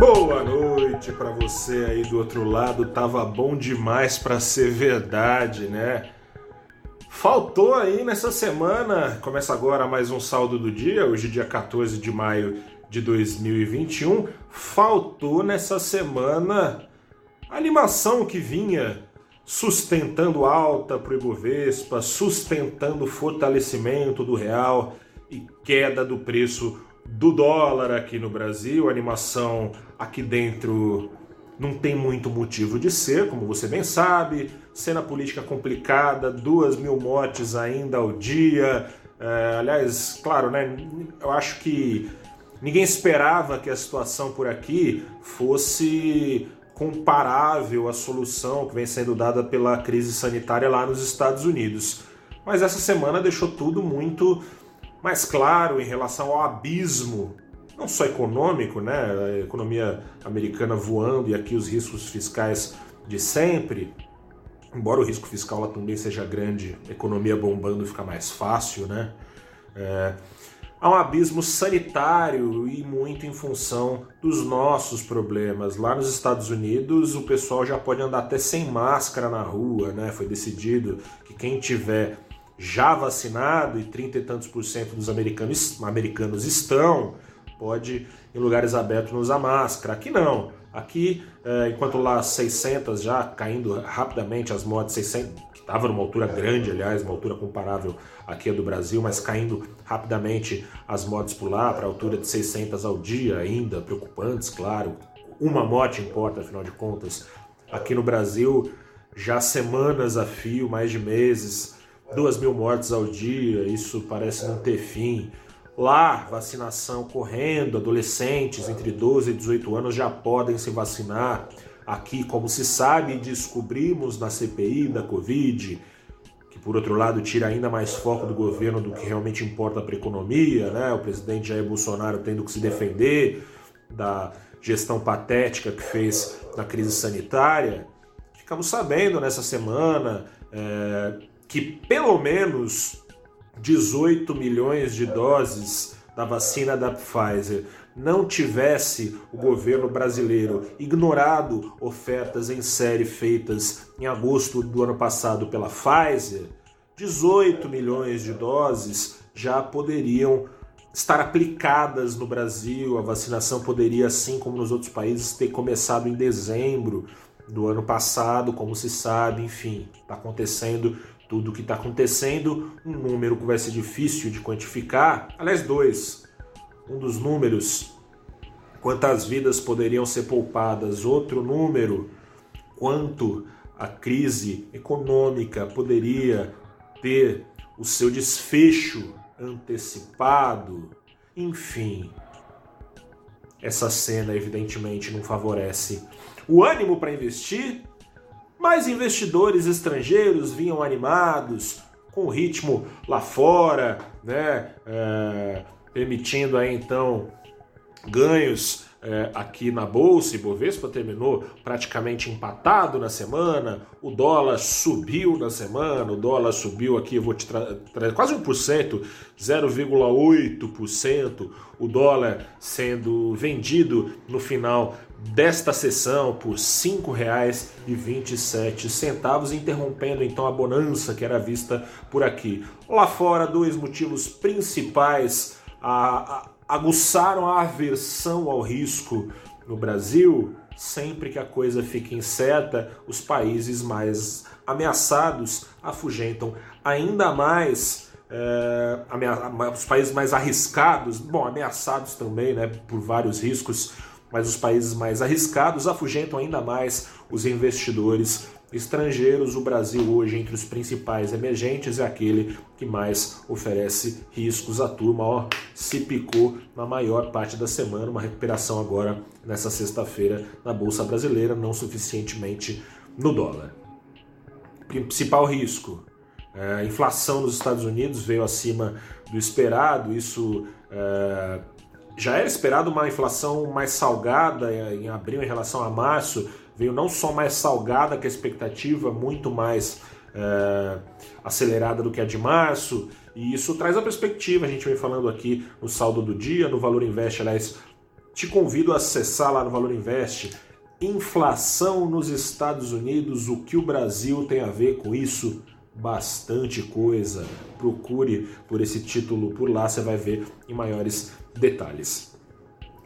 Boa noite para você aí do outro lado. Tava bom demais para ser verdade, né? Faltou aí nessa semana, começa agora mais um saldo do dia, hoje dia 14 de maio de 2021. Faltou nessa semana a animação que vinha sustentando alta para o Ibovespa, sustentando fortalecimento do real e queda do preço do dólar aqui no Brasil. Animação aqui dentro não tem muito motivo de ser, como você bem sabe. Cena política complicada, duas mil mortes ainda ao dia. É, aliás, claro, né? Eu acho que ninguém esperava que a situação por aqui fosse comparável à solução que vem sendo dada pela crise sanitária lá nos Estados Unidos. Mas essa semana deixou tudo muito mais claro em relação ao abismo, não só econômico, né? A economia americana voando e aqui os riscos fiscais de sempre. Embora o risco fiscal lá também seja grande, economia bombando fica mais fácil, né? É, há um abismo sanitário e muito em função dos nossos problemas. Lá nos Estados Unidos, o pessoal já pode andar até sem máscara na rua, né? Foi decidido que quem tiver já vacinado e 30 e tantos por cento dos americanos, americanos estão, pode em lugares abertos não usar máscara. Aqui não. Aqui, é, enquanto lá 600 já caindo rapidamente as mortes, 600, que estava numa altura grande, aliás, uma altura comparável aqui a do Brasil, mas caindo rapidamente as mortes por lá, para a altura de 600 ao dia ainda, preocupantes, claro. Uma morte importa, afinal de contas. Aqui no Brasil, já semanas a fio, mais de meses, duas mil mortes ao dia, isso parece não ter fim. Lá, vacinação correndo, adolescentes entre 12 e 18 anos já podem se vacinar. Aqui, como se sabe, descobrimos na CPI da Covid, que por outro lado tira ainda mais foco do governo do que realmente importa para a economia, né? O presidente Jair Bolsonaro tendo que se defender da gestão patética que fez na crise sanitária. Ficamos sabendo nessa semana é, que pelo menos 18 milhões de doses da vacina da Pfizer não tivesse o governo brasileiro ignorado ofertas em série feitas em agosto do ano passado pela Pfizer, 18 milhões de doses já poderiam estar aplicadas no Brasil. A vacinação poderia, assim como nos outros países, ter começado em dezembro do ano passado, como se sabe, enfim, está acontecendo tudo o que está acontecendo, um número que vai ser difícil de quantificar. Aliás, dois. Um dos números, quantas vidas poderiam ser poupadas. Outro número, quanto a crise econômica poderia ter o seu desfecho antecipado. Enfim, essa cena evidentemente não favorece o ânimo para investir mais investidores estrangeiros vinham animados com o ritmo lá fora, né, é, permitindo aí então ganhos é, aqui na bolsa. Ibovespa terminou praticamente empatado na semana. O dólar subiu na semana. O dólar subiu aqui, eu vou te trazer quase 1%, 0,8%. O dólar sendo vendido no final desta sessão por R$ 5,27, interrompendo então a bonança que era vista por aqui. Lá fora, dois motivos principais a, a, aguçaram a aversão ao risco no Brasil. Sempre que a coisa fica incerta, os países mais ameaçados afugentam ainda mais é, os países mais arriscados, bom, ameaçados também, né, por vários riscos, mas os países mais arriscados afugentam ainda mais os investidores estrangeiros. O Brasil, hoje, entre os principais emergentes, é aquele que mais oferece riscos. A turma ó, se picou na maior parte da semana. Uma recuperação agora nessa sexta-feira na Bolsa Brasileira, não suficientemente no dólar. Principal risco. É, inflação nos Estados Unidos veio acima do esperado, isso é, já era esperado uma inflação mais salgada em abril em relação a março, veio não só mais salgada que a expectativa, muito mais é, acelerada do que a de março, e isso traz a perspectiva, a gente vem falando aqui no saldo do dia, no Valor Invest, aliás, te convido a acessar lá no Valor Invest. Inflação nos Estados Unidos, o que o Brasil tem a ver com isso? Bastante coisa. Procure por esse título por lá, você vai ver em maiores detalhes.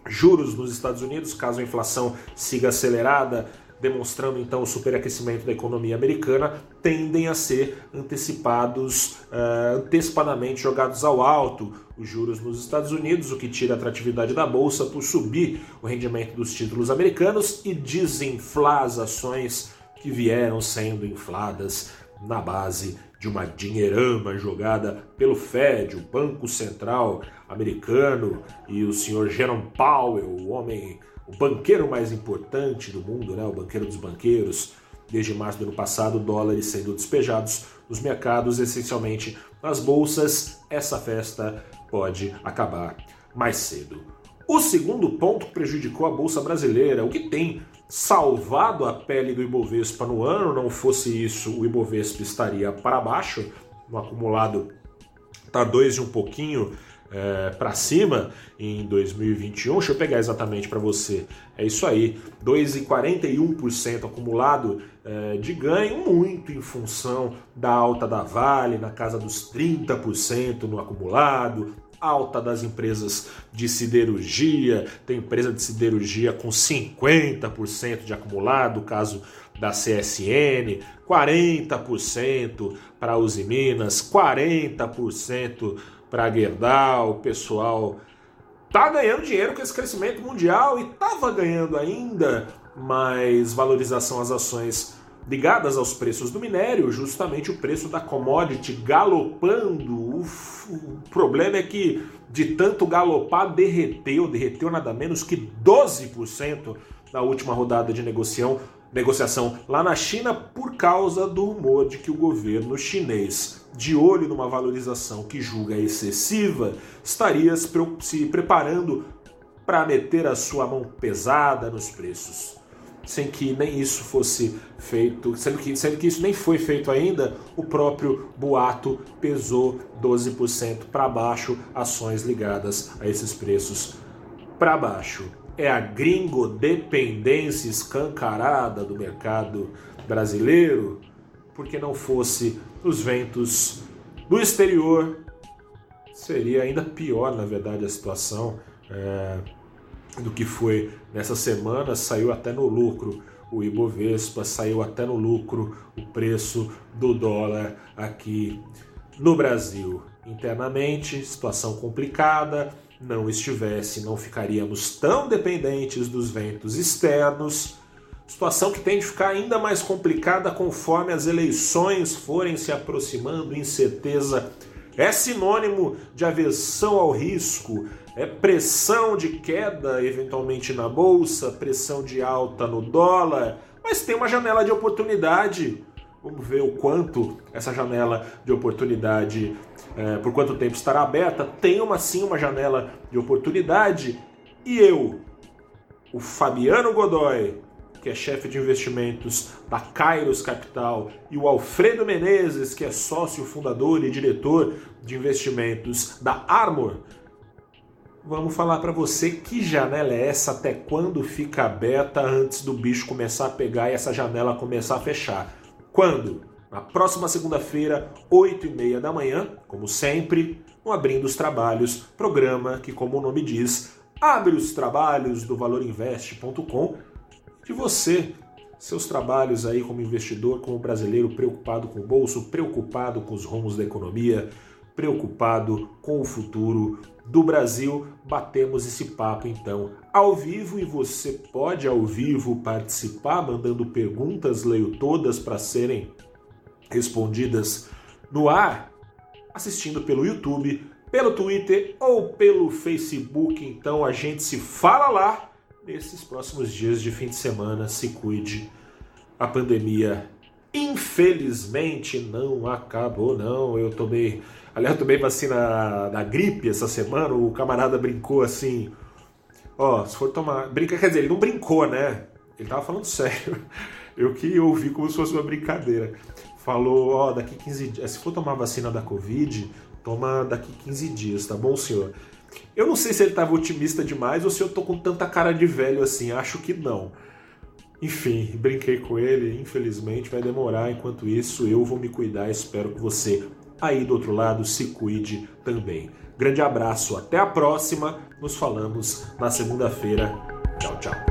Juros nos Estados Unidos, caso a inflação siga acelerada, demonstrando então o superaquecimento da economia americana, tendem a ser antecipados, uh, antecipadamente jogados ao alto. Os juros nos Estados Unidos, o que tira a atratividade da bolsa por subir o rendimento dos títulos americanos e desinflar as ações que vieram sendo infladas na base de uma dinheirama jogada pelo Fed, o Banco Central americano, e o senhor Jerome Powell, o homem o banqueiro mais importante do mundo, né, o banqueiro dos banqueiros, desde março do ano passado, dólares sendo despejados nos mercados, essencialmente nas bolsas. Essa festa pode acabar mais cedo. O segundo ponto que prejudicou a bolsa brasileira, o que tem salvado a pele do Ibovespa no ano, não fosse isso, o Ibovespa estaria para baixo, no acumulado está dois e um pouquinho é, para cima em 2021. Deixa eu pegar exatamente para você. É isso aí, 2,41% acumulado é, de ganho, muito em função da alta da Vale, na casa dos 30% no acumulado, alta das empresas de siderurgia, tem empresa de siderurgia com 50% de acumulado, caso da CSN, 40% para a Uzi Minas, 40% para Gerdau, o pessoal tá ganhando dinheiro com esse crescimento mundial e estava ganhando ainda mais valorização às ações ligadas aos preços do minério, justamente o preço da commodity galopando. O, o problema é que de tanto galopar derreteu, derreteu nada menos que 12% na última rodada de negociação, negociação lá na China por causa do rumor de que o governo chinês de olho numa valorização que julga excessiva, estaria se preparando para meter a sua mão pesada nos preços. Sem que nem isso fosse feito, sendo que, sendo que isso nem foi feito ainda, o próprio boato pesou 12% para baixo, ações ligadas a esses preços para baixo. É a gringo dependência escancarada do mercado brasileiro, porque não fosse os ventos do exterior, seria ainda pior, na verdade, a situação é, do que foi nessa semana. Saiu até no lucro o Ibovespa, saiu até no lucro o preço do dólar aqui no Brasil. Internamente, situação complicada. Não estivesse, não ficaríamos tão dependentes dos ventos externos Situação que tem de ficar ainda mais complicada conforme as eleições forem se aproximando, incerteza é sinônimo de aversão ao risco, é pressão de queda eventualmente na bolsa, pressão de alta no dólar, mas tem uma janela de oportunidade. Vamos ver o quanto essa janela de oportunidade, é, por quanto tempo estará aberta. Tem uma sim uma janela de oportunidade. E eu, o Fabiano Godoy, que é chefe de investimentos da Kairos Capital, e o Alfredo Menezes, que é sócio fundador e diretor de investimentos da Armor, vamos falar para você que janela é essa, até quando fica aberta antes do bicho começar a pegar e essa janela começar a fechar. Quando? Na próxima segunda-feira, 8 e meia da manhã, como sempre, no Abrindo os Trabalhos, programa que, como o nome diz, abre os trabalhos do valorinvest.com de você, seus trabalhos aí como investidor, como brasileiro preocupado com o bolso, preocupado com os rumos da economia, preocupado com o futuro do Brasil. Batemos esse papo então ao vivo e você pode ao vivo participar mandando perguntas, leio todas para serem respondidas no ar, assistindo pelo YouTube, pelo Twitter ou pelo Facebook. Então a gente se fala lá nesses próximos dias de fim de semana, se cuide. A pandemia, infelizmente, não acabou, não. Eu tomei. Aliás, eu tomei vacina da gripe essa semana. O camarada brincou assim. Ó, se for tomar. Brinca, quer dizer, ele não brincou, né? Ele tava falando sério. Eu que ouvi como se fosse uma brincadeira. Falou, ó, daqui 15 dias, se for tomar vacina da Covid, Toma daqui 15 dias, tá bom, senhor? Eu não sei se ele estava otimista demais ou se eu tô com tanta cara de velho assim, acho que não. Enfim, brinquei com ele, infelizmente vai demorar. Enquanto isso, eu vou me cuidar. Espero que você aí do outro lado se cuide também. Grande abraço, até a próxima. Nos falamos na segunda-feira. Tchau, tchau.